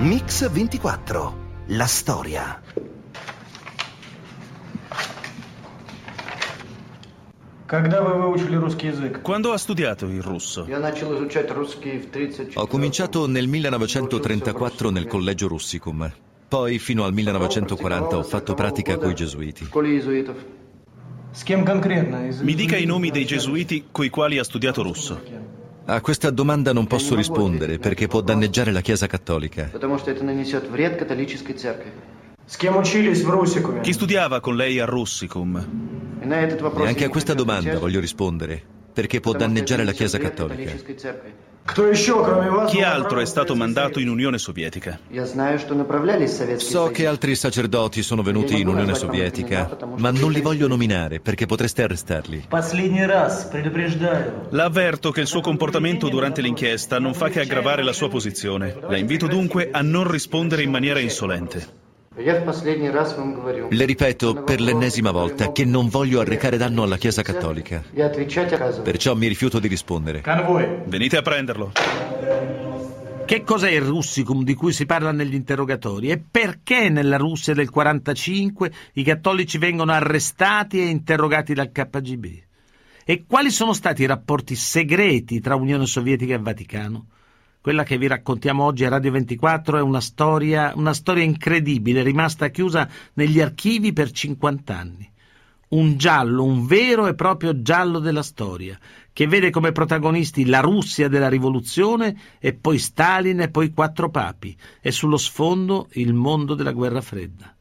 Mix 24. La storia. Quando ha studiato il russo? Ho cominciato nel 1934 nel collegio russicum. Poi fino al 1940 ho fatto pratica con i gesuiti. Mi dica i nomi dei gesuiti coi quali ha studiato russo. A questa domanda non posso rispondere perché può danneggiare la Chiesa Cattolica. Chi studiava con lei a Russicum? E anche a questa domanda voglio rispondere perché può danneggiare la Chiesa Cattolica. Chi altro è stato mandato in Unione Sovietica? So che altri sacerdoti sono venuti in Unione Sovietica, ma non li voglio nominare perché potreste arrestarli. L'avverto che il suo comportamento durante l'inchiesta non fa che aggravare la sua posizione. La invito dunque a non rispondere in maniera insolente. Le ripeto per l'ennesima volta che non voglio arrecare danno alla Chiesa Cattolica. Perciò mi rifiuto di rispondere. Venite a prenderlo. Che cos'è il Russicum di cui si parla negli interrogatori e perché nella Russia del 1945 i cattolici vengono arrestati e interrogati dal KGB? E quali sono stati i rapporti segreti tra Unione Sovietica e Vaticano? Quella che vi raccontiamo oggi a Radio 24 è una storia, una storia incredibile, rimasta chiusa negli archivi per 50 anni. Un giallo, un vero e proprio giallo della storia, che vede come protagonisti la Russia della rivoluzione e poi Stalin e poi quattro papi, e sullo sfondo il mondo della guerra fredda.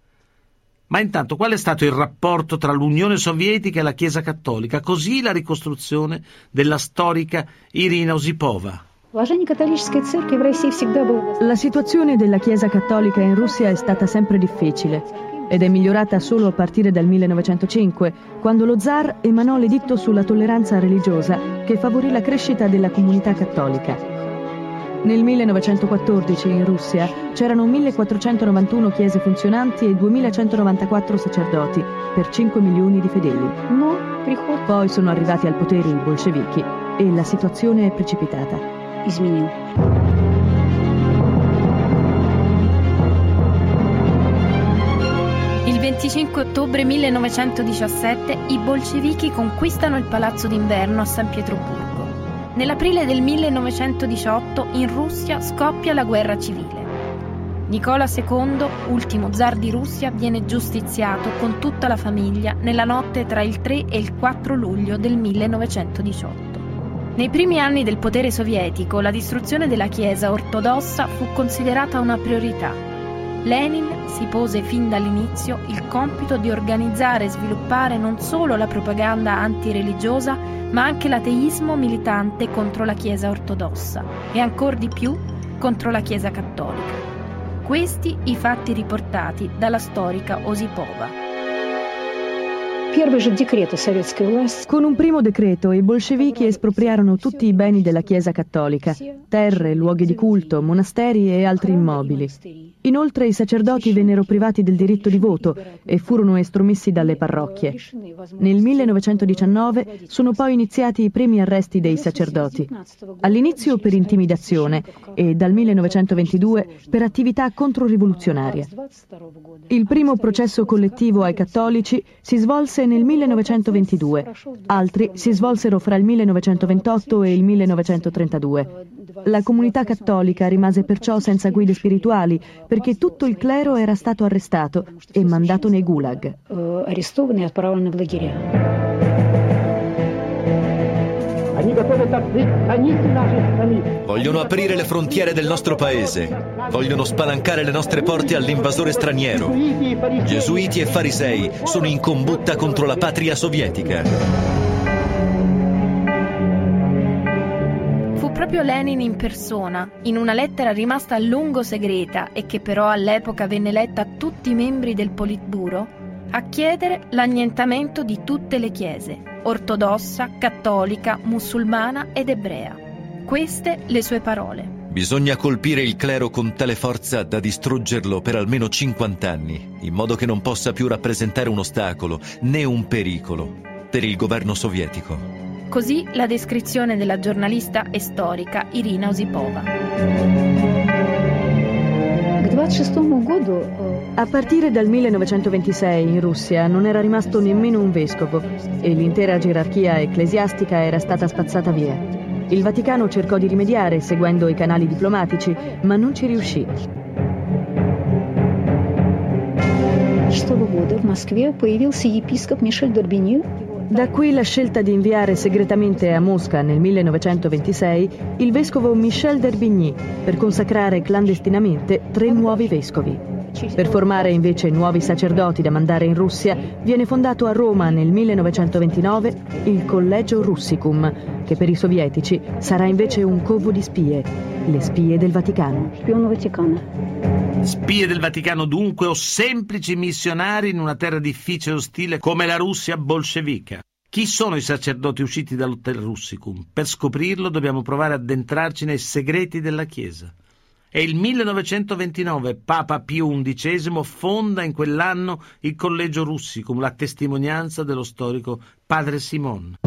Ma intanto qual è stato il rapporto tra l'Unione Sovietica e la Chiesa Cattolica? Così la ricostruzione della storica Irina Osipova. La situazione della Chiesa cattolica in Russia è stata sempre difficile ed è migliorata solo a partire dal 1905, quando lo zar emanò l'editto sulla tolleranza religiosa che favorì la crescita della comunità cattolica. Nel 1914 in Russia c'erano 1491 chiese funzionanti e 2194 sacerdoti per 5 milioni di fedeli. Poi sono arrivati al potere i bolscevichi e la situazione è precipitata izmínil. Il 25 ottobre 1917 i bolscevichi conquistano il Palazzo d'inverno a San Pietroburgo. Nell'aprile del 1918 in Russia scoppia la guerra civile. Nicola II, ultimo zar di Russia, viene giustiziato con tutta la famiglia nella notte tra il 3 e il 4 luglio del 1918. Nei primi anni del potere sovietico la distruzione della Chiesa ortodossa fu considerata una priorità. Lenin si pose fin dall'inizio il compito di organizzare e sviluppare non solo la propaganda antireligiosa, ma anche l'ateismo militante contro la Chiesa ortodossa e ancor di più contro la Chiesa cattolica. Questi i fatti riportati dalla storica Osipova. Con un primo decreto i bolscevichi espropriarono tutti i beni della Chiesa cattolica, terre, luoghi di culto, monasteri e altri immobili. Inoltre i sacerdoti vennero privati del diritto di voto e furono estromessi dalle parrocchie. Nel 1919 sono poi iniziati i primi arresti dei sacerdoti. All'inizio per intimidazione e dal 1922 per attività controrivoluzionaria. Il primo processo collettivo ai cattolici si svolse nel 1922, altri si svolsero fra il 1928 e il 1932. La comunità cattolica rimase perciò senza guide spirituali perché tutto il clero era stato arrestato e mandato nei gulag. Vogliono aprire le frontiere del nostro paese. Vogliono spalancare le nostre porte all'invasore straniero. Gesuiti e farisei sono in combutta contro la patria sovietica. Fu proprio Lenin in persona, in una lettera rimasta a lungo segreta e che però all'epoca venne letta a tutti i membri del Politburo, a chiedere l'annientamento di tutte le chiese, ortodossa, cattolica, musulmana ed ebrea. Queste le sue parole. Bisogna colpire il clero con tale forza da distruggerlo per almeno 50 anni, in modo che non possa più rappresentare un ostacolo né un pericolo per il governo sovietico. Così la descrizione della giornalista e storica Irina Osipova. A partire dal 1926 in Russia non era rimasto nemmeno un vescovo e l'intera gerarchia ecclesiastica era stata spazzata via. Il Vaticano cercò di rimediare seguendo i canali diplomatici, ma non ci riuscì. Da qui la scelta di inviare segretamente a Mosca nel 1926 il vescovo Michel d'Herbigny per consacrare clandestinamente tre nuovi vescovi. Per formare invece nuovi sacerdoti da mandare in Russia, viene fondato a Roma nel 1929 il Collegio Russicum, che per i sovietici sarà invece un covo di spie, le spie del Vaticano. Spie del Vaticano dunque o semplici missionari in una terra difficile e ostile come la Russia bolscevica? Chi sono i sacerdoti usciti dall'Hotel Russicum? Per scoprirlo dobbiamo provare ad addentrarci nei segreti della Chiesa. È il 1929, Papa Pio XI fonda in quell'anno il Collegio Russicum, la testimonianza dello storico Padre Simon.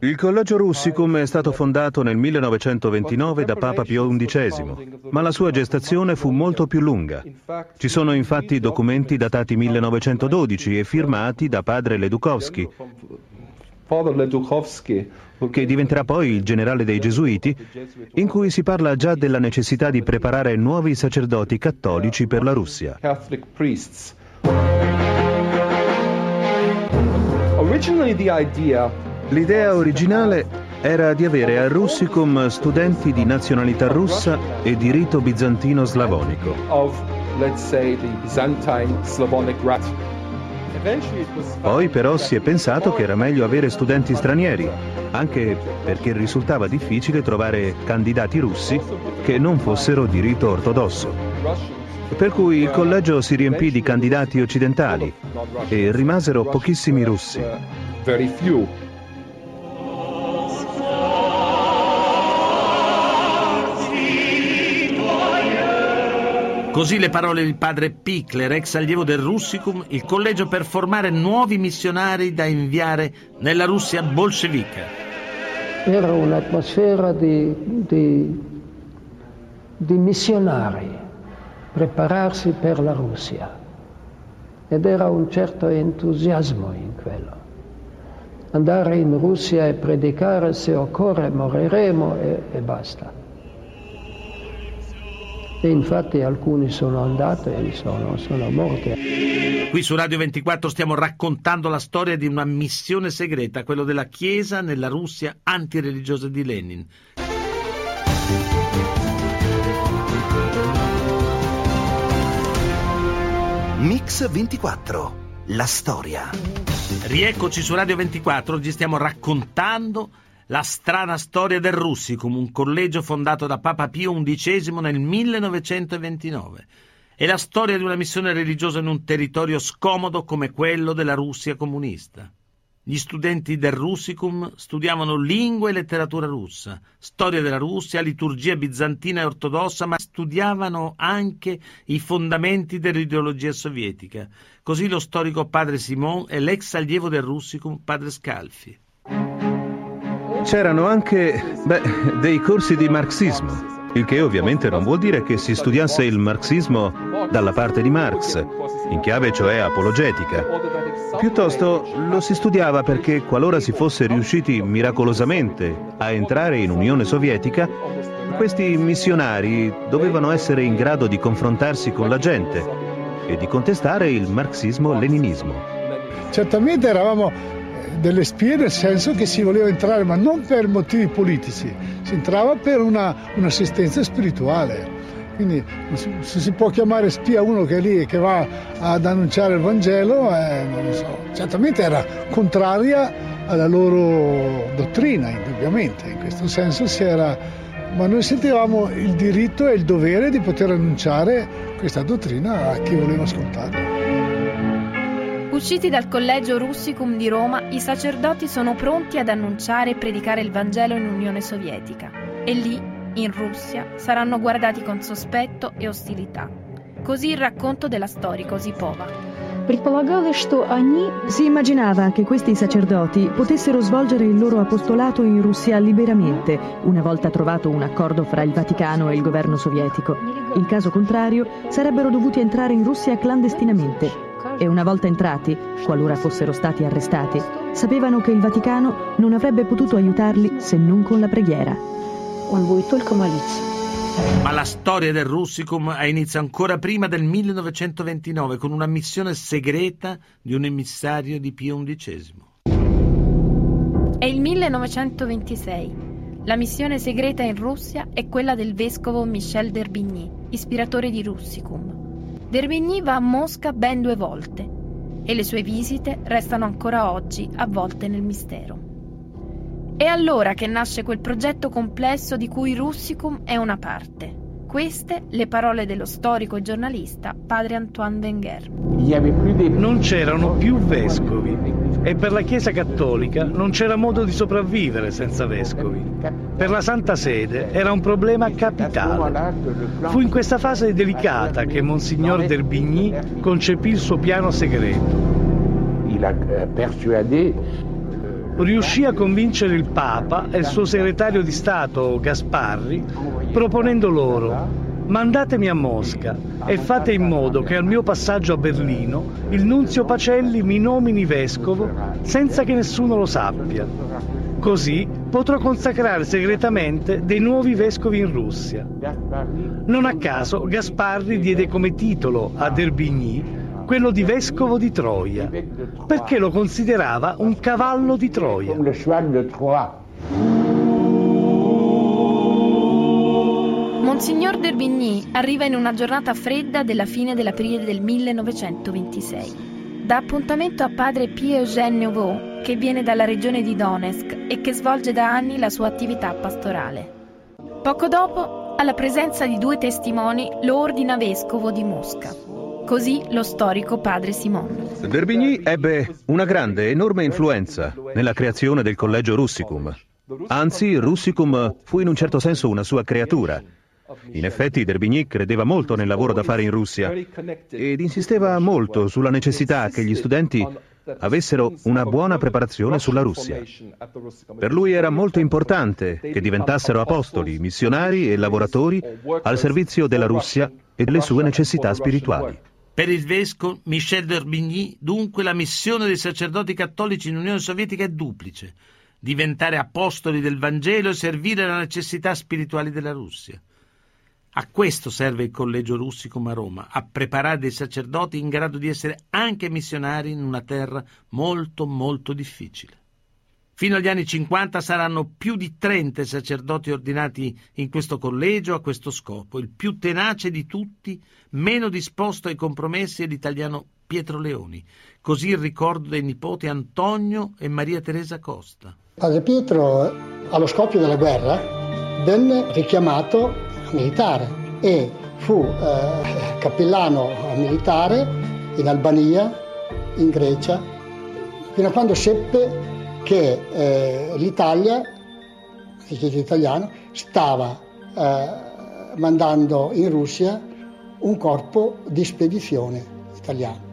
Il Collegio Russicum è stato fondato nel 1929 da Papa Pio XI, ma la sua gestazione fu molto più lunga. Ci sono infatti documenti datati 1912 e firmati da padre Ledukovsky, che diventerà poi il generale dei Gesuiti, in cui si parla già della necessità di preparare nuovi sacerdoti cattolici per la Russia. L'idea originale era di avere al Russicum studenti di nazionalità russa e di rito bizantino slavonico. Poi però si è pensato che era meglio avere studenti stranieri, anche perché risultava difficile trovare candidati russi che non fossero di rito ortodosso. Per cui il collegio si riempì di candidati occidentali e rimasero pochissimi russi. Così le parole di padre Pickler, ex allievo del Russicum, il collegio per formare nuovi missionari da inviare nella Russia bolscevica. Era un'atmosfera di, di- di missionari, prepararsi per la Russia. Ed era un certo entusiasmo in quello. Andare in Russia e predicare, se occorre moriremo e, e basta. E infatti alcuni sono andati e sono, sono morti. Qui su Radio 24 stiamo raccontando la storia di una missione segreta, quello della Chiesa nella Russia antireligiosa di Lenin. Mix 24. La storia. Rieccoci su Radio 24, oggi stiamo raccontando la strana storia del Russicum, un collegio fondato da Papa Pio XI nel 1929. È la storia di una missione religiosa in un territorio scomodo come quello della Russia comunista. Gli studenti del Russicum studiavano lingua e letteratura russa, storia della Russia, liturgia bizantina e ortodossa, ma studiavano anche i fondamenti dell'ideologia sovietica. Così lo storico padre Simon e l'ex allievo del Russicum padre Scalfi. C'erano anche, beh, dei corsi di marxismo, il che ovviamente non vuol dire che si studiasse il marxismo dalla parte di Marx, in chiave cioè apologetica. Piuttosto lo si studiava perché qualora si fosse riusciti miracolosamente a entrare in Unione Sovietica, questi missionari dovevano essere in grado di confrontarsi con la gente e di contestare il marxismo-leninismo. Certamente eravamo delle spie nel senso che si voleva entrare, ma non per motivi politici, si entrava per una- un'assistenza spirituale. Quindi se si può chiamare spia uno che è lì e che va ad annunciare il Vangelo, eh, non lo so. Certamente era contraria alla loro dottrina, indubbiamente. In questo senso si era... Ma noi sentivamo il diritto e il dovere di poter annunciare questa dottrina a chi voleva ascoltarla. Usciti dal collegio Russicum di Roma, i sacerdoti sono pronti ad annunciare e predicare il Vangelo in Unione Sovietica. E lì, in Russia, saranno guardati con sospetto e ostilità. Così il racconto della storica Osipova. Si immaginava che questi sacerdoti potessero svolgere il loro apostolato in Russia liberamente, una volta trovato un accordo fra il Vaticano e il governo sovietico. In caso contrario, sarebbero dovuti entrare in Russia clandestinamente e una volta entrati, qualora fossero stati arrestati, sapevano che il Vaticano non avrebbe potuto aiutarli se non con la preghiera. Ma la storia del Russicum ha inizio ancora prima del 1929 con una missione segreta di un emissario di Pio XI. È il 1926. La missione segreta in Russia è quella del vescovo Michel d'Erbigny, ispiratore di Russicum. D'Herbigny va a Mosca ben due volte e le sue visite restano ancora oggi avvolte nel mistero. È allora che nasce quel progetto complesso di cui Russicum è una parte. Queste le parole dello storico e giornalista padre Antoine Wenger. Non c'erano più vescovi e per la Chiesa Cattolica non c'era modo di sopravvivere senza vescovi. Per la Santa Sede era un problema capitale. Fu in questa fase delicata che Monsignor d'Herbigny concepì il suo piano segreto. A persuadé riuscì a convincere il Papa e il suo segretario di Stato Gasparri proponendo loro mandatemi a Mosca e fate in modo che al mio passaggio a Berlino il nunzio Pacelli mi nomini vescovo senza che nessuno lo sappia. Così potrò consacrare segretamente dei nuovi vescovi in Russia. Non a caso Gasparri diede come titolo ad Herbigny quello di vescovo di Troia, perché lo considerava un cavallo di Troia. Monsignor d'Herbigny arriva in una giornata fredda della fine dell'aprile del 1926. Dà appuntamento a padre Pierre-Eugène Nouveau, che viene dalla regione di Donetsk e che svolge da anni la sua attività pastorale. Poco dopo, alla presenza di due testimoni, lo ordina vescovo di Mosca. Così lo storico padre Simon. D'Herbigny ebbe una grande, enorme influenza nella creazione del collegio Russicum. Anzi, Russicum fu in un certo senso una sua creatura. In effetti, D'Herbigny credeva molto nel lavoro da fare in Russia ed insisteva molto sulla necessità che gli studenti avessero una buona preparazione sulla Russia. Per lui era molto importante che diventassero apostoli, missionari e lavoratori al servizio della Russia e delle sue necessità spirituali. Per il vescovo Michel d'Herbigny, dunque, la missione dei sacerdoti cattolici in Unione Sovietica è duplice: diventare apostoli del Vangelo e servire alle necessità spirituali della Russia. A questo serve il collegio russicum a Roma, a preparare dei sacerdoti in grado di essere anche missionari in una terra molto molto difficile. Fino agli anni 50 saranno più di 30 sacerdoti ordinati in questo collegio a questo scopo. Il più tenace di tutti, meno disposto ai compromessi, è l'italiano Pietro Leoni. Così il ricordo dei nipoti Antonio e Maria Teresa Costa. Padre Pietro, allo scoppio della guerra, venne richiamato militare e fu eh, cappellano militare in Albania, in Grecia, fino a quando seppe che eh, l'Italia, l'Istituto italiano, stava eh, mandando in Russia un corpo di spedizione italiano.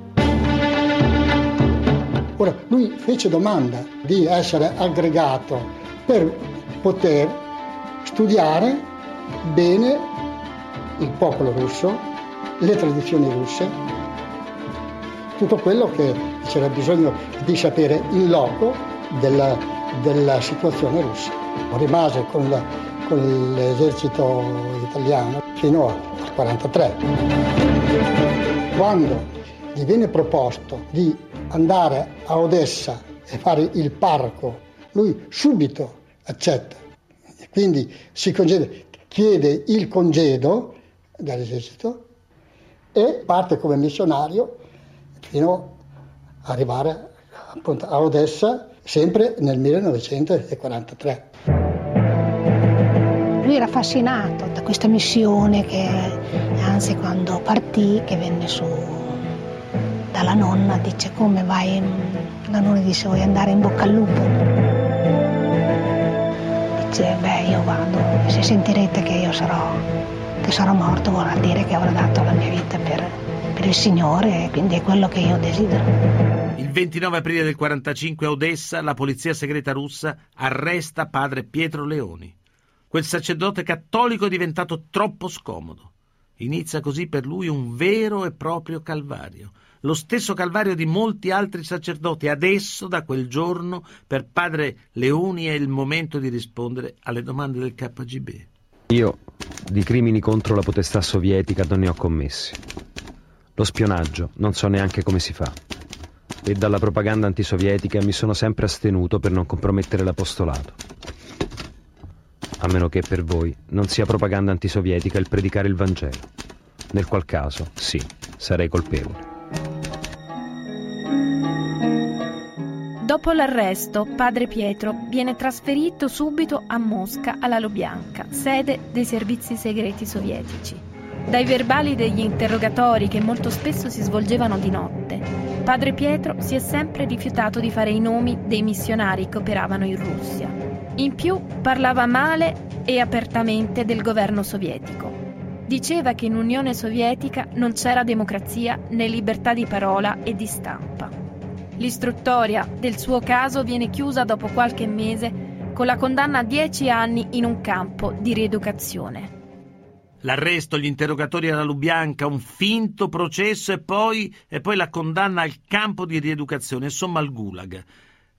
Ora, lui fece domanda di essere aggregato per poter studiare bene il popolo russo, le tradizioni russe, tutto quello che c'era bisogno di sapere in loco della, della situazione russa. Rimase con, la, con l'esercito italiano fino al 1943. Quando gli viene proposto di andare a Odessa e fare il parco, lui subito accetta. Quindi si congede, chiede il congedo dall'esercito e parte come missionario fino ad arrivare appunto a Odessa sempre nel 1943. Lui era affascinato da questa missione che anzi quando partì, che venne su dalla nonna, dice come vai, la nonna dice vuoi andare in bocca al lupo. Dice beh io vado, se sentirete che io sarò che sarò morto vorrà dire che avrò dato la mia vita per, per il Signore e quindi è quello che io desidero. Il 29 aprile del 45 a Odessa la polizia segreta russa arresta padre Pietro Leoni. Quel sacerdote cattolico è diventato troppo scomodo. Inizia così per lui un vero e proprio calvario lo stesso calvario di molti altri sacerdoti. Adesso, da quel giorno, per padre Leoni è il momento di rispondere alle domande del KGB. Io di crimini contro la potestà sovietica non ne ho commessi. Lo spionaggio non so neanche come si fa. E dalla propaganda antisovietica mi sono sempre astenuto per non compromettere l'apostolato. A meno che per voi non sia propaganda antisovietica il predicare il Vangelo. Nel qual caso, sì, sarei colpevole. Dopo l'arresto, padre Pietro viene trasferito subito a Mosca alla Lubianka, sede dei servizi segreti sovietici. Dai verbali degli interrogatori che molto spesso si svolgevano di notte, padre Pietro si è sempre rifiutato di fare i nomi dei missionari che operavano in Russia. In più parlava male e apertamente del governo sovietico. Diceva che in Unione Sovietica non c'era democrazia né libertà di parola e di stampa. L'istruttoria del suo caso viene chiusa dopo qualche mese con la condanna a 10 anni in un campo di rieducazione. L'arresto, gli interrogatori alla Lubianca, un finto processo e poi, e poi la condanna al campo di rieducazione, insomma al Gulag.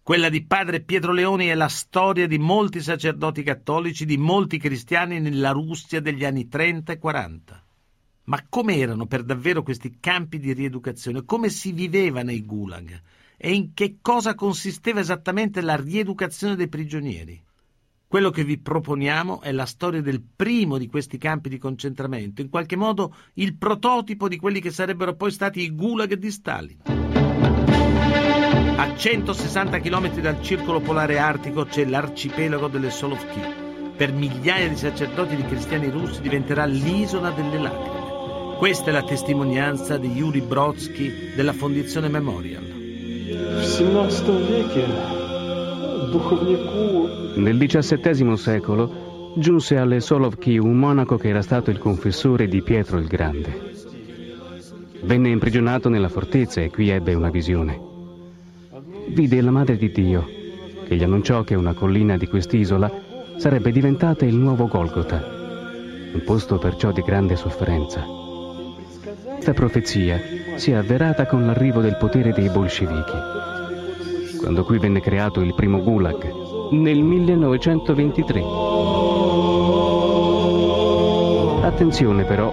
Quella di padre Pietro Leoni è la storia di molti sacerdoti cattolici, di molti cristiani nella Russia degli anni 30 e 40. Ma come erano per davvero questi campi di rieducazione? Come si viveva nei Gulag? e in che cosa consisteva esattamente la rieducazione dei prigionieri. Quello che vi proponiamo è la storia del primo di questi campi di concentramento, in qualche modo il prototipo di quelli che sarebbero poi stati i gulag di Stalin. A 160 km dal circolo polare artico c'è l'arcipelago delle Solovki. Per migliaia di sacerdoti di cristiani russi diventerà l'isola delle lacrime. Questa è la testimonianza di Yuri Brodsky della Fondazione Memorial. Nel XVII secolo giunse alle Solovki un monaco che era stato il confessore di Pietro il Grande. Venne imprigionato nella fortezza e qui ebbe una visione. Vide la Madre di Dio, che gli annunciò che una collina di quest'isola sarebbe diventata il nuovo Golgota, un posto perciò di grande sofferenza. Questa profezia si è avverata con l'arrivo del potere dei bolscevichi, quando qui venne creato il primo Gulag, nel 1923. Attenzione però,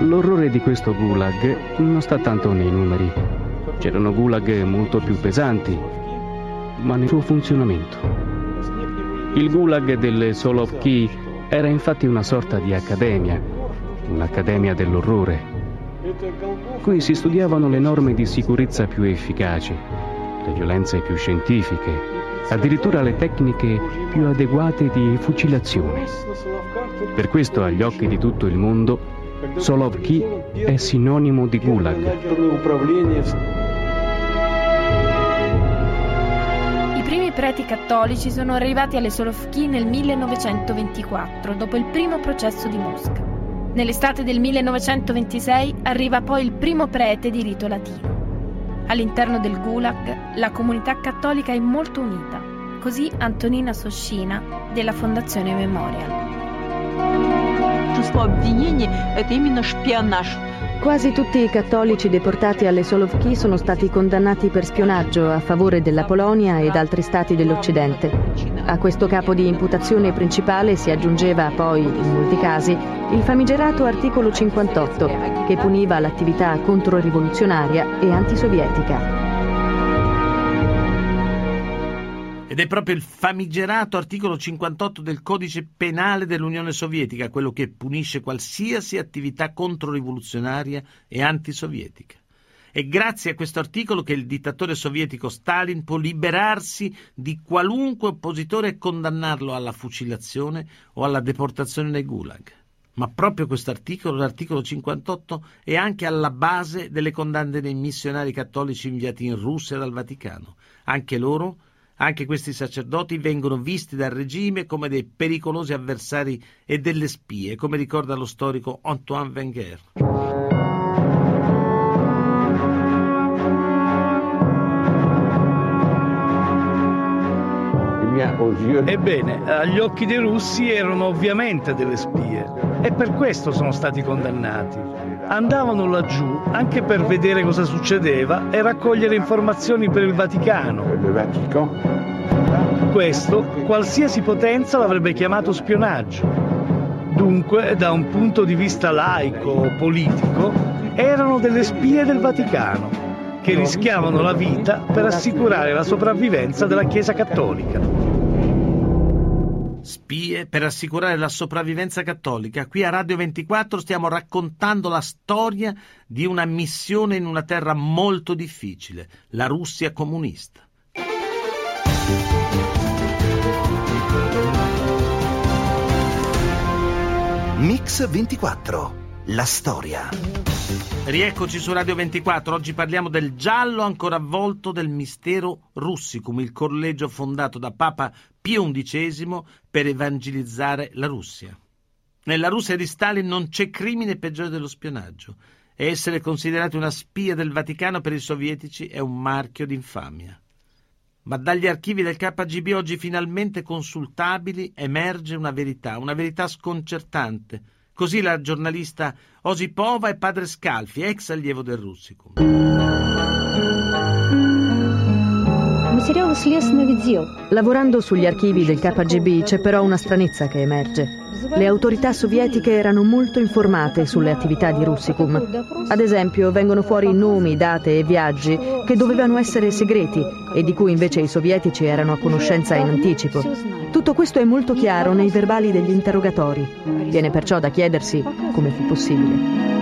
l'orrore di questo Gulag non sta tanto nei numeri. C'erano Gulag molto più pesanti, ma nel suo funzionamento. Il Gulag delle Solovki era infatti una sorta di accademia, un'accademia dell'orrore Qui si studiavano le norme di sicurezza più efficaci, le violenze più scientifiche, addirittura le tecniche più adeguate di fucilazione. Per questo, agli occhi di tutto il mondo, Solovki è sinonimo di Gulag. I primi preti cattolici sono arrivati alle Solovki nel 1924, dopo il primo processo di Mosca. Nell'estate del 1926 arriva poi il primo prete di rito latino. All'interno del Gulag la comunità cattolica è molto unita, così Antonina Soscina della Fondazione Memorial Большинство обвинений – это именно шпионаж. Quasi tutti i cattolici deportati alle Solovki sono stati condannati per spionaggio a favore della Polonia ed altri stati dell'Occidente. A questo capo di imputazione principale si aggiungeva poi, in molti casi, il famigerato articolo 58 che puniva l'attività controrivoluzionaria e antisovietica. Ed è proprio il famigerato articolo 58 del codice penale dell'Unione Sovietica quello che punisce qualsiasi attività controrivoluzionaria e antisovietica. È grazie a questo articolo che il dittatore sovietico Stalin può liberarsi di qualunque oppositore e condannarlo alla fucilazione o alla deportazione nei gulag. Ma proprio questo articolo, l'articolo 58, è anche alla base delle condanne dei missionari cattolici inviati in Russia dal Vaticano. Anche loro Anche questi sacerdoti vengono visti dal regime come dei pericolosi avversari e delle spie, come ricorda lo storico Antoine Wenger. Ebbene, agli occhi dei russi erano ovviamente delle spie e per questo sono stati condannati. Andavano laggiù anche per vedere cosa succedeva e raccogliere informazioni per il Vaticano. Questo qualsiasi potenza l'avrebbe chiamato spionaggio. Dunque, da un punto di vista laico o politico, erano delle spie del Vaticano che rischiavano la vita per assicurare la sopravvivenza della Chiesa cattolica. Spie per assicurare la sopravvivenza cattolica. Qui a Radio 24 stiamo raccontando la storia di una missione in una terra molto difficile, la Russia comunista. Mix 24. La storia. Rieccoci su Radio 24. Oggi parliamo del giallo ancora avvolto del mistero Russicum, il collegio fondato da Papa Pio XI per evangelizzare la Russia. Nella Russia di Stalin non c'è crimine peggiore dello spionaggio e essere considerati una spia del Vaticano per i sovietici è un marchio d'infamia. Ma dagli archivi del KGB oggi finalmente consultabili emerge una verità, una verità sconcertante. Così la giornalista Osipova e padre Scalfi, ex allievo del Russicum. Lavorando sugli archivi del KGB c'è però una stranezza che emerge. Le autorità sovietiche erano molto informate sulle attività di Russicum. Ad esempio, vengono fuori nomi, date e viaggi che dovevano essere segreti e di cui invece i sovietici erano a conoscenza in anticipo. Tutto questo è molto chiaro nei verbali degli interrogatori. Viene perciò da chiedersi come fu possibile.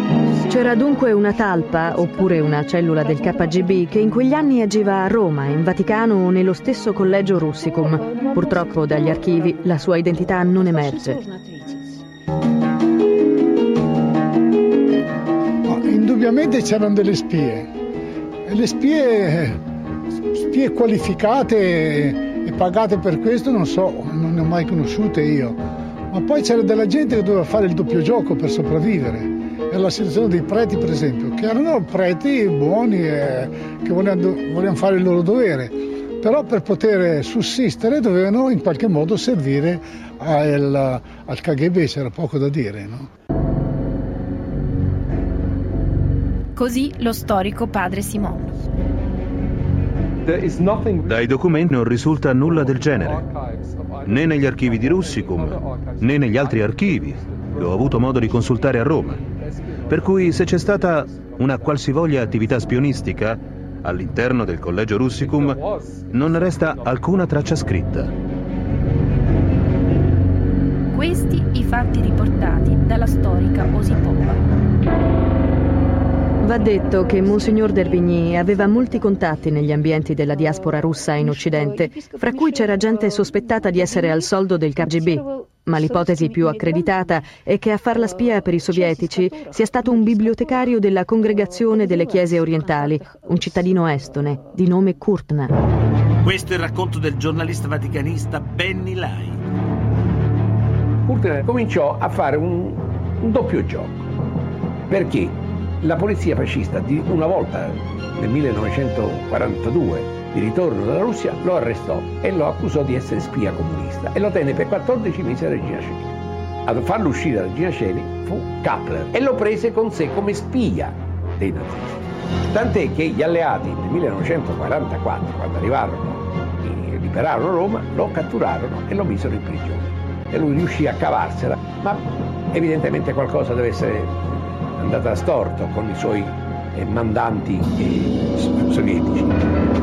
C'era dunque una talpa, oppure una cellula del KGB, che in quegli anni agiva a Roma, in Vaticano o nello stesso collegio Russicum. Purtroppo dagli archivi la sua identità non emerge. Indubbiamente c'erano delle spie. Le spie, spie qualificate e pagate per questo, non so, non ne ho mai conosciute io. Ma poi c'era della gente che doveva fare il doppio gioco per sopravvivere e la situazione dei preti per esempio, che erano preti buoni e che volevano, volevano fare il loro dovere, però per poter sussistere dovevano in qualche modo servire al, al KGB, c'era poco da dire. No? Così lo storico padre Simon. Dai documenti non risulta nulla del genere, né negli archivi di Russicum, né negli altri archivi che ho avuto modo di consultare a Roma. Per cui se c'è stata una qualsivoglia attività spionistica all'interno del collegio Russicum, non resta alcuna traccia scritta. Questi i fatti riportati dalla storica Osipova. Va detto che Monsignor Dervigny aveva molti contatti negli ambienti della diaspora russa in Occidente, fra cui c'era gente sospettata di essere al soldo del KGB. Ma l'ipotesi più accreditata è che a far la spia per i sovietici sia stato un bibliotecario della Congregazione delle Chiese Orientali, un cittadino estone di nome Kurtna. Questo è il racconto del giornalista vaticanista Benny Lai. Kurtna cominciò a fare un, un doppio gioco. Perché? la polizia fascista di una volta nel 1942 di ritorno dalla Russia lo arrestò e lo accusò di essere spia comunista e lo tenne per 14 mesi a Regina Celi. A farlo uscire da Regina Celi fu Kappler e lo prese con sé come spia dei nazisti. Tant'è che gli alleati nel 1944, quando arrivarono e liberarono Roma, lo catturarono e lo misero in prigione. E lui riuscì a cavarsela, ma evidentemente qualcosa deve essere andata storto con i suoi eh, mandanti eh, sovietici.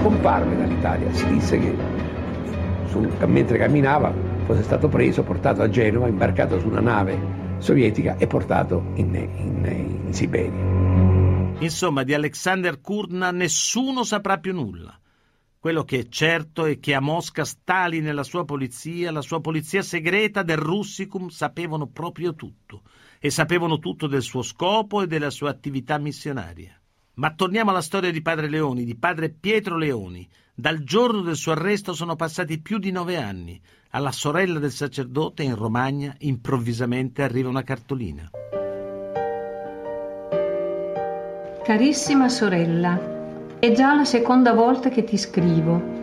Scomparve dall'Italia, si disse che su, mentre camminava fosse stato preso, portato a Genova, imbarcato su una nave sovietica e portato in, in, in Siberia. Insomma, di Alexander Kurna nessuno saprà più nulla. Quello che è certo è che a Mosca Stalin e la sua polizia, la sua polizia segreta del Russicum, sapevano proprio tutto e sapevano tutto del suo scopo e della sua attività missionaria. Ma torniamo alla storia di padre Leoni, di padre Pietro Leoni. Dal giorno del suo arresto sono passati più di nove anni. Alla sorella del sacerdote in Romagna improvvisamente arriva una cartolina. Carissima sorella, è già la seconda volta che ti scrivo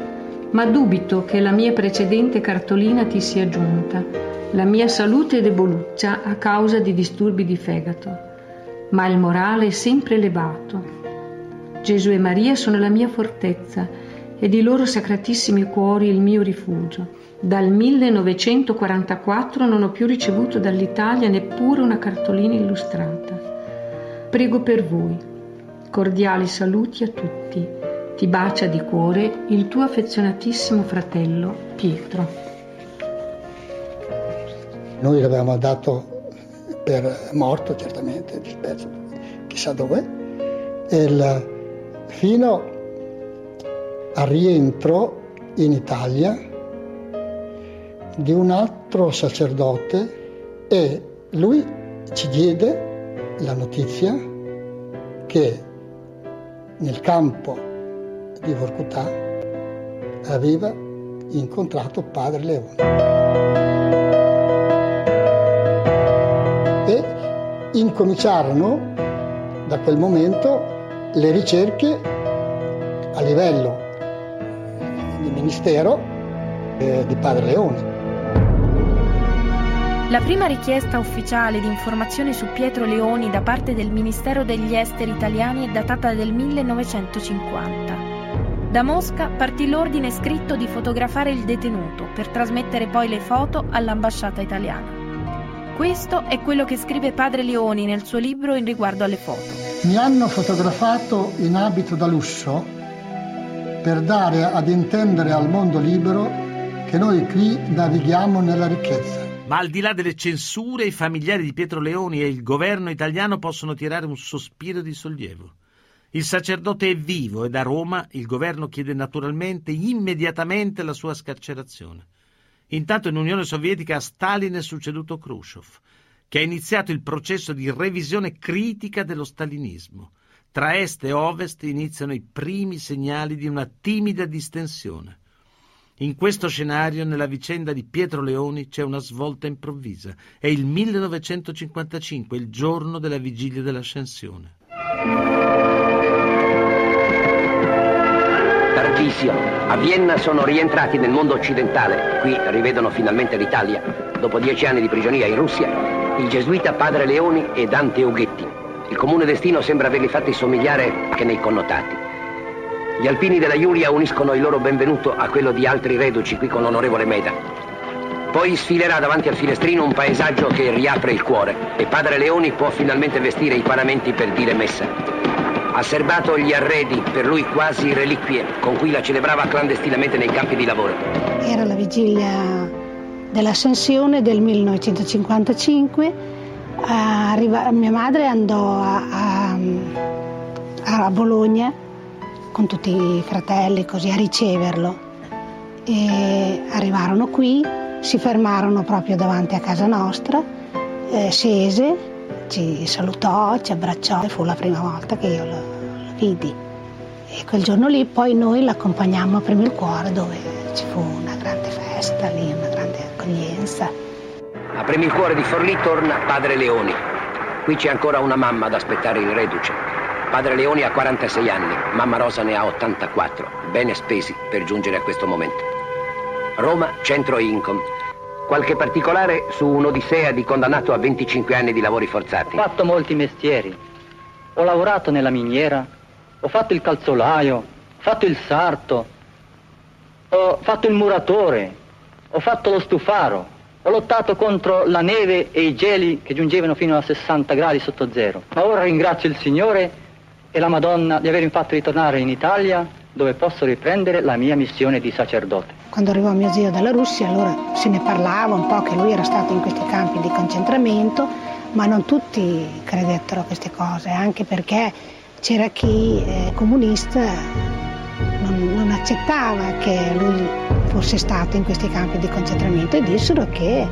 ma dubito che la mia precedente cartolina ti sia giunta. La mia salute è deboluccia a causa di disturbi di fegato, ma il morale è sempre elevato. Gesù e Maria sono la mia fortezza ed i loro sacratissimi cuori il mio rifugio. Dal 1944 non ho più ricevuto dall'Italia neppure una cartolina illustrata. Prego per voi. Cordiali saluti a tutti. Ti bacia di cuore il tuo affezionatissimo fratello Pietro. Noi l'avevamo dato per morto, certamente, disperso, chissà dove, il, fino al rientro in Italia di un altro sacerdote e lui ci diede la notizia che nel campo di Vorkutà aveva incontrato padre Leone. E incominciarono da quel momento le ricerche a livello di ministero eh, di padre Leone. La prima richiesta ufficiale di informazioni su Pietro Leoni da parte del Ministero degli Esteri italiani è datata del 1950. Da Mosca partì l'ordine scritto di fotografare il detenuto per trasmettere poi le foto all'ambasciata italiana. Questo è quello che scrive padre Leoni nel suo libro in riguardo alle foto. Mi hanno fotografato in abito da lusso per dare ad intendere al mondo libero che noi qui navighiamo nella ricchezza. Ma al di là delle censure, i familiari di Pietro Leoni e il governo italiano possono tirare un sospiro di sollievo. Il sacerdote è vivo e da Roma il governo chiede naturalmente immediatamente la sua scarcerazione. Intanto in Unione Sovietica a Stalin è succeduto Khrushchev, che ha iniziato il processo di revisione critica dello stalinismo. Tra est e ovest iniziano i primi segnali di una timida distensione. In questo scenario, nella vicenda di Pietro Leoni, c'è una svolta improvvisa. È il 1955, il giorno della vigilia dell'ascensione. Tarcisio, a Vienna sono rientrati nel mondo occidentale. Qui rivedono finalmente l'Italia. Dopo dieci anni di prigionia in Russia, il gesuita padre Leoni e Dante Ughetti. Il comune destino sembra averli fatti somigliare anche nei connotati. Gli alpini della Giulia uniscono il loro benvenuto a quello di altri reduci qui con l'onorevole Meda. Poi sfilerà davanti al finestrino un paesaggio che riapre il cuore e padre Leoni può finalmente vestire i paramenti per dire messa ha serbato gli arredi, per lui quasi reliquie, con cui la celebrava clandestinamente nei campi di lavoro. Era la vigilia dell'ascensione del 1955, arriva, mia madre andò a, a, a Bologna con tutti i fratelli così a riceverlo e arrivarono qui, si fermarono proprio davanti a casa nostra, eh, scese ci salutò, ci abbracciò e fu la prima volta che io lo, lo vidi. E quel giorno lì poi noi l'accompagnammo a Primo il Cuore dove ci fu una grande festa lì, una grande accoglienza. A Primo il Cuore di Forlì torna Padre Leoni. Qui c'è ancora una mamma ad aspettare in reduce. Padre Leoni ha 46 anni, mamma Rosa ne ha 84, bene spesi per giungere a questo momento. Roma, centro Incom, Qualche particolare su un'odissea di condannato a 25 anni di lavori forzati? Ho fatto molti mestieri. Ho lavorato nella miniera, ho fatto il calzolaio, ho fatto il sarto, ho fatto il muratore, ho fatto lo stufaro, ho lottato contro la neve e i geli che giungevano fino a 60 gradi sotto zero. Ma ora ringrazio il Signore e la Madonna di avermi fatto ritornare in Italia dove posso riprendere la mia missione di sacerdote. Quando arrivò mio zio dalla Russia, allora se ne parlava un po' che lui era stato in questi campi di concentramento, ma non tutti credettero a queste cose, anche perché c'era chi eh, comunista non, non, accettava che lui fosse stato in questi campi di concentramento e dissero che,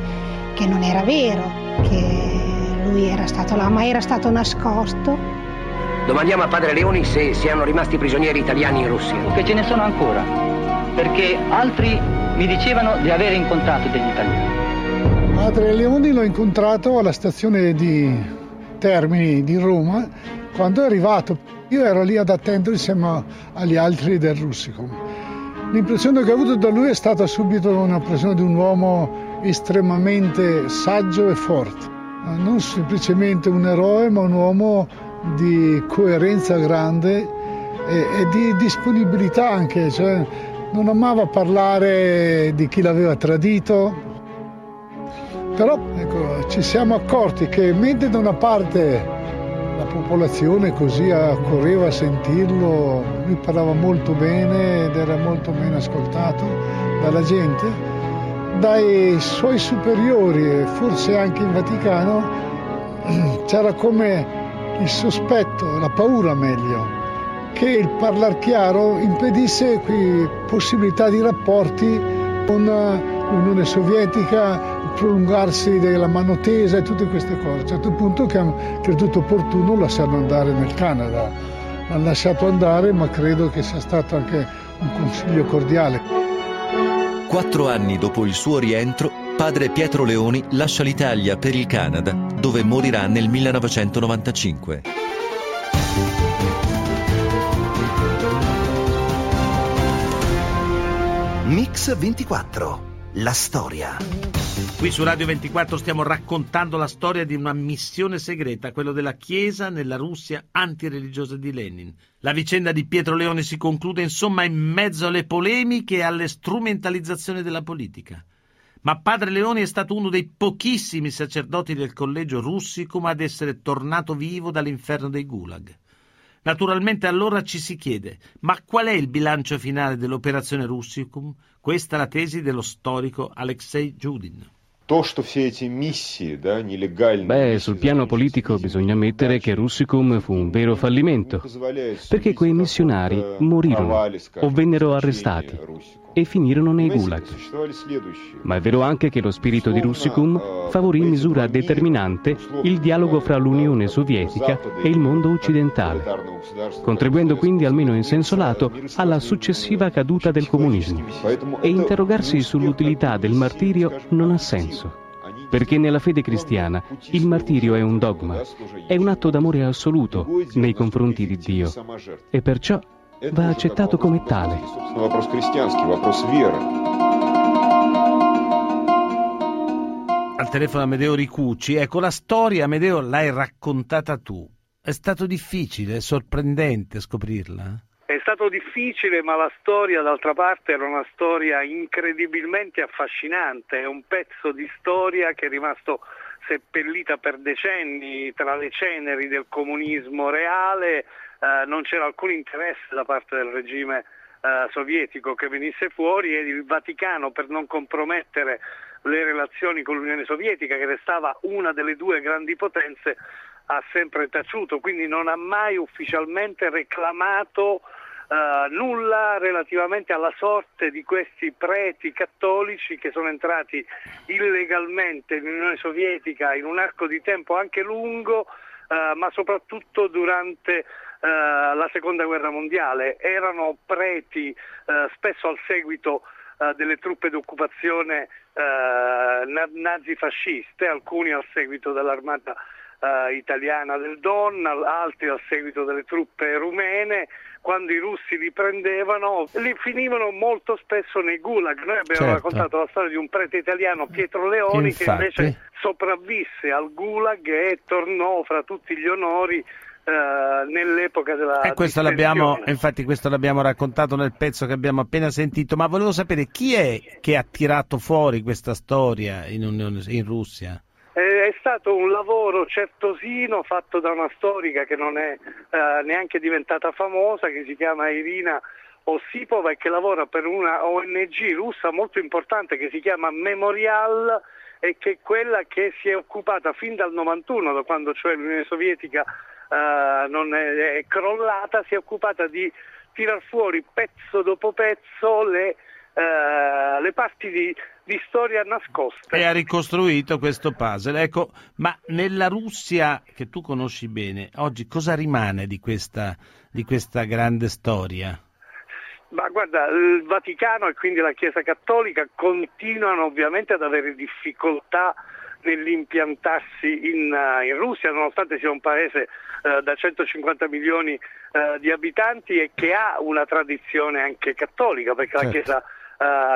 che non era vero, che lui era stato là, ma era stato nascosto Domandiamo a padre Leoni se siano rimasti prigionieri italiani in Russia. Che ce ne sono ancora, perché altri mi dicevano di aver incontrato degli italiani. Padre Leoni l'ho incontrato alla stazione di Termini di Roma quando è arrivato. Io ero lì ad attendere insieme agli altri del Russicum. L'impressione che ho avuto da lui è stata subito un'impressione di un uomo estremamente saggio e forte. Non semplicemente un eroe, ma un uomo di coerenza grande e, e di disponibilità anche, cioè non amava parlare di chi l'aveva tradito, però ecco, ci siamo accorti che mentre da una parte la popolazione così accorreva a sentirlo, lui parlava molto bene ed era molto ben ascoltato dalla gente, dai suoi superiori e forse anche in Vaticano c'era come il sospetto, la paura meglio, che il parlar chiaro impedisse possibilità di rapporti con l'Unione Sovietica, il prolungarsi della mano tesa e tutte queste cose. A un certo punto che hanno creduto opportuno lasciarlo andare nel Canada. L'hanno lasciato andare, ma credo che sia stato anche un consiglio cordiale. Quattro anni dopo il suo rientro, padre Pietro Leoni lascia l'Italia per il Canada, dove morirà nel 1995. Mix 24. La storia. Qui su Radio 24 stiamo raccontando la storia di una missione segreta, quello della Chiesa nella Russia antireligiosa di Lenin. La vicenda di Pietro Leone si conclude insomma in mezzo alle polemiche e alle strumentalizzazioni della politica. Ma padre Leoni è stato uno dei pochissimi sacerdoti del collegio Russicum ad essere tornato vivo dall'inferno dei Gulag. Naturalmente allora ci si chiede, ma qual è il bilancio finale dell'operazione Russicum? Questa è la tesi dello storico Alexei Giudin. Beh, sul piano politico bisogna ammettere che Russicum fu un vero fallimento, perché quei missionari morirono o vennero arrestati e finirono nei gulag. Ma è vero anche che lo spirito di Russicum favorì in misura determinante il dialogo fra l'Unione Sovietica e il mondo occidentale, contribuendo quindi almeno in senso lato alla successiva caduta del comunismo. E interrogarsi sull'utilità del martirio non ha senso. Perché nella fede cristiana il martirio è un dogma, è un atto d'amore assoluto nei confronti di Dio e perciò va accettato come tale. Al telefono Amedeo Ricucci, ecco la storia Amedeo l'hai raccontata tu. È stato difficile, sorprendente scoprirla? È stato difficile, ma la storia d'altra parte era una storia incredibilmente affascinante, è un pezzo di storia che è rimasto seppellita per decenni tra le ceneri del comunismo reale, eh, non c'era alcun interesse da parte del regime eh, sovietico che venisse fuori e il Vaticano per non compromettere le relazioni con l'Unione Sovietica che restava una delle due grandi potenze ha sempre taciuto, quindi non ha mai ufficialmente reclamato Uh, nulla relativamente alla sorte di questi preti cattolici che sono entrati illegalmente nell'Unione Sovietica in un arco di tempo anche lungo, uh, ma soprattutto durante la seconda guerra mondiale. Erano preti spesso al seguito delle truppe d'occupazione nazifasciste, alcuni al seguito dell'armata italiana del Don, altri al seguito delle truppe rumene quando i russi li prendevano, li finivano molto spesso nei gulag. Noi abbiamo certo. raccontato la storia di un prete italiano, Pietro Leoni, che, che invece sopravvisse al gulag e tornò fra tutti gli onori Uh, nell'epoca della e questo l'abbiamo, infatti questo l'abbiamo raccontato nel pezzo che abbiamo appena sentito ma volevo sapere chi è che ha tirato fuori questa storia in, Unione, in Russia? È stato un lavoro certosino fatto da una storica che non è eh, neanche diventata famosa, che si chiama Irina Ossipova e che lavora per una ONG russa molto importante che si chiama Memorial e che è quella che si è occupata fin dal 91, da quando cioè l'Unione Sovietica eh, non è, è crollata, si è occupata di tirar fuori pezzo dopo pezzo le eh, le parti di, di storia nascoste. E ha ricostruito questo puzzle. Ecco, ma nella Russia che tu conosci bene, oggi cosa rimane di questa, di questa grande storia? Ma guarda, il Vaticano e quindi la Chiesa Cattolica continuano ovviamente ad avere difficoltà nell'impiantarsi in, uh, in, Russia, nonostante sia un paese uh, da 150 milioni uh, di abitanti e che ha una tradizione anche cattolica, perché certo. la Chiesa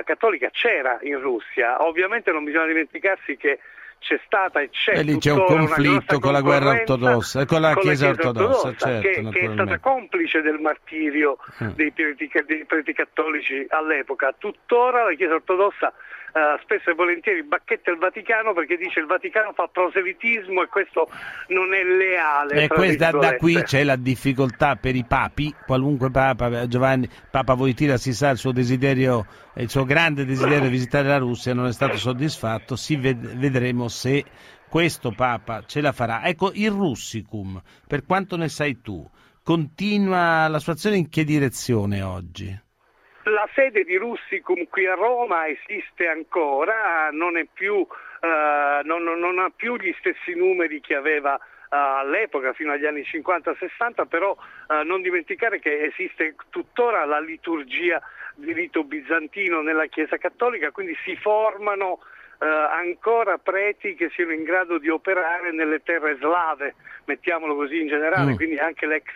cattolica c'era in Russia. Ovviamente non bisogna dimenticarsi che c'è stata e c'è, e lì c'è un conflitto con la guerra ortodossa, con la con Chiesa, Chiesa ortodossa, ortodossa certo, che, che, è stata complice del martirio mm. dei, preti, dei preti cattolici all'epoca. Tuttora la Chiesa ortodossa Uh, spesso e volentieri bacchetta il Vaticano perché dice il Vaticano fa proselitismo e questo non è leale. E questa, da qui c'è la difficoltà per i papi, qualunque papa, Giovanni, Papa Voitila si sa il suo desiderio, il suo grande desiderio di visitare la Russia non è stato soddisfatto, si ved- vedremo se questo Papa ce la farà. Ecco, il Russicum, per quanto ne sai tu, continua la sua azione in che direzione oggi? La sede di Russicum qui a Roma esiste ancora, non, più, uh, non, non ha più gli stessi numeri che aveva Uh, all'epoca, fino agli anni 50-60, però uh, non dimenticare che esiste tuttora la liturgia di rito bizantino nella Chiesa Cattolica, quindi si formano uh, ancora preti che siano in grado di operare nelle terre slave, mettiamolo così in generale, mm. quindi anche l'ex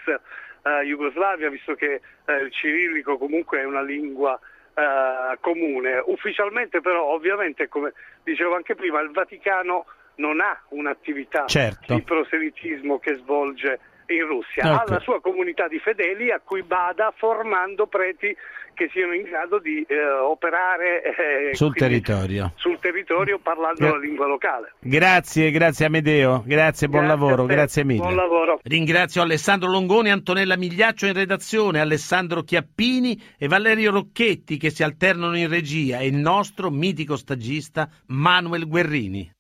uh, Jugoslavia, visto che uh, il cirillico comunque è una lingua uh, comune. Ufficialmente però, ovviamente, come dicevo anche prima, il Vaticano non ha un'attività certo. di proselitismo che svolge in Russia, okay. ha la sua comunità di fedeli a cui bada formando preti che siano in grado di eh, operare eh, sul, territorio. sul territorio parlando Gra- la lingua locale. Grazie, grazie Amedeo, grazie, buon grazie lavoro, grazie mille. Buon lavoro. Ringrazio Alessandro Longoni, Antonella Migliaccio in redazione, Alessandro Chiappini e Valerio Rocchetti che si alternano in regia e il nostro mitico stagista Manuel Guerrini.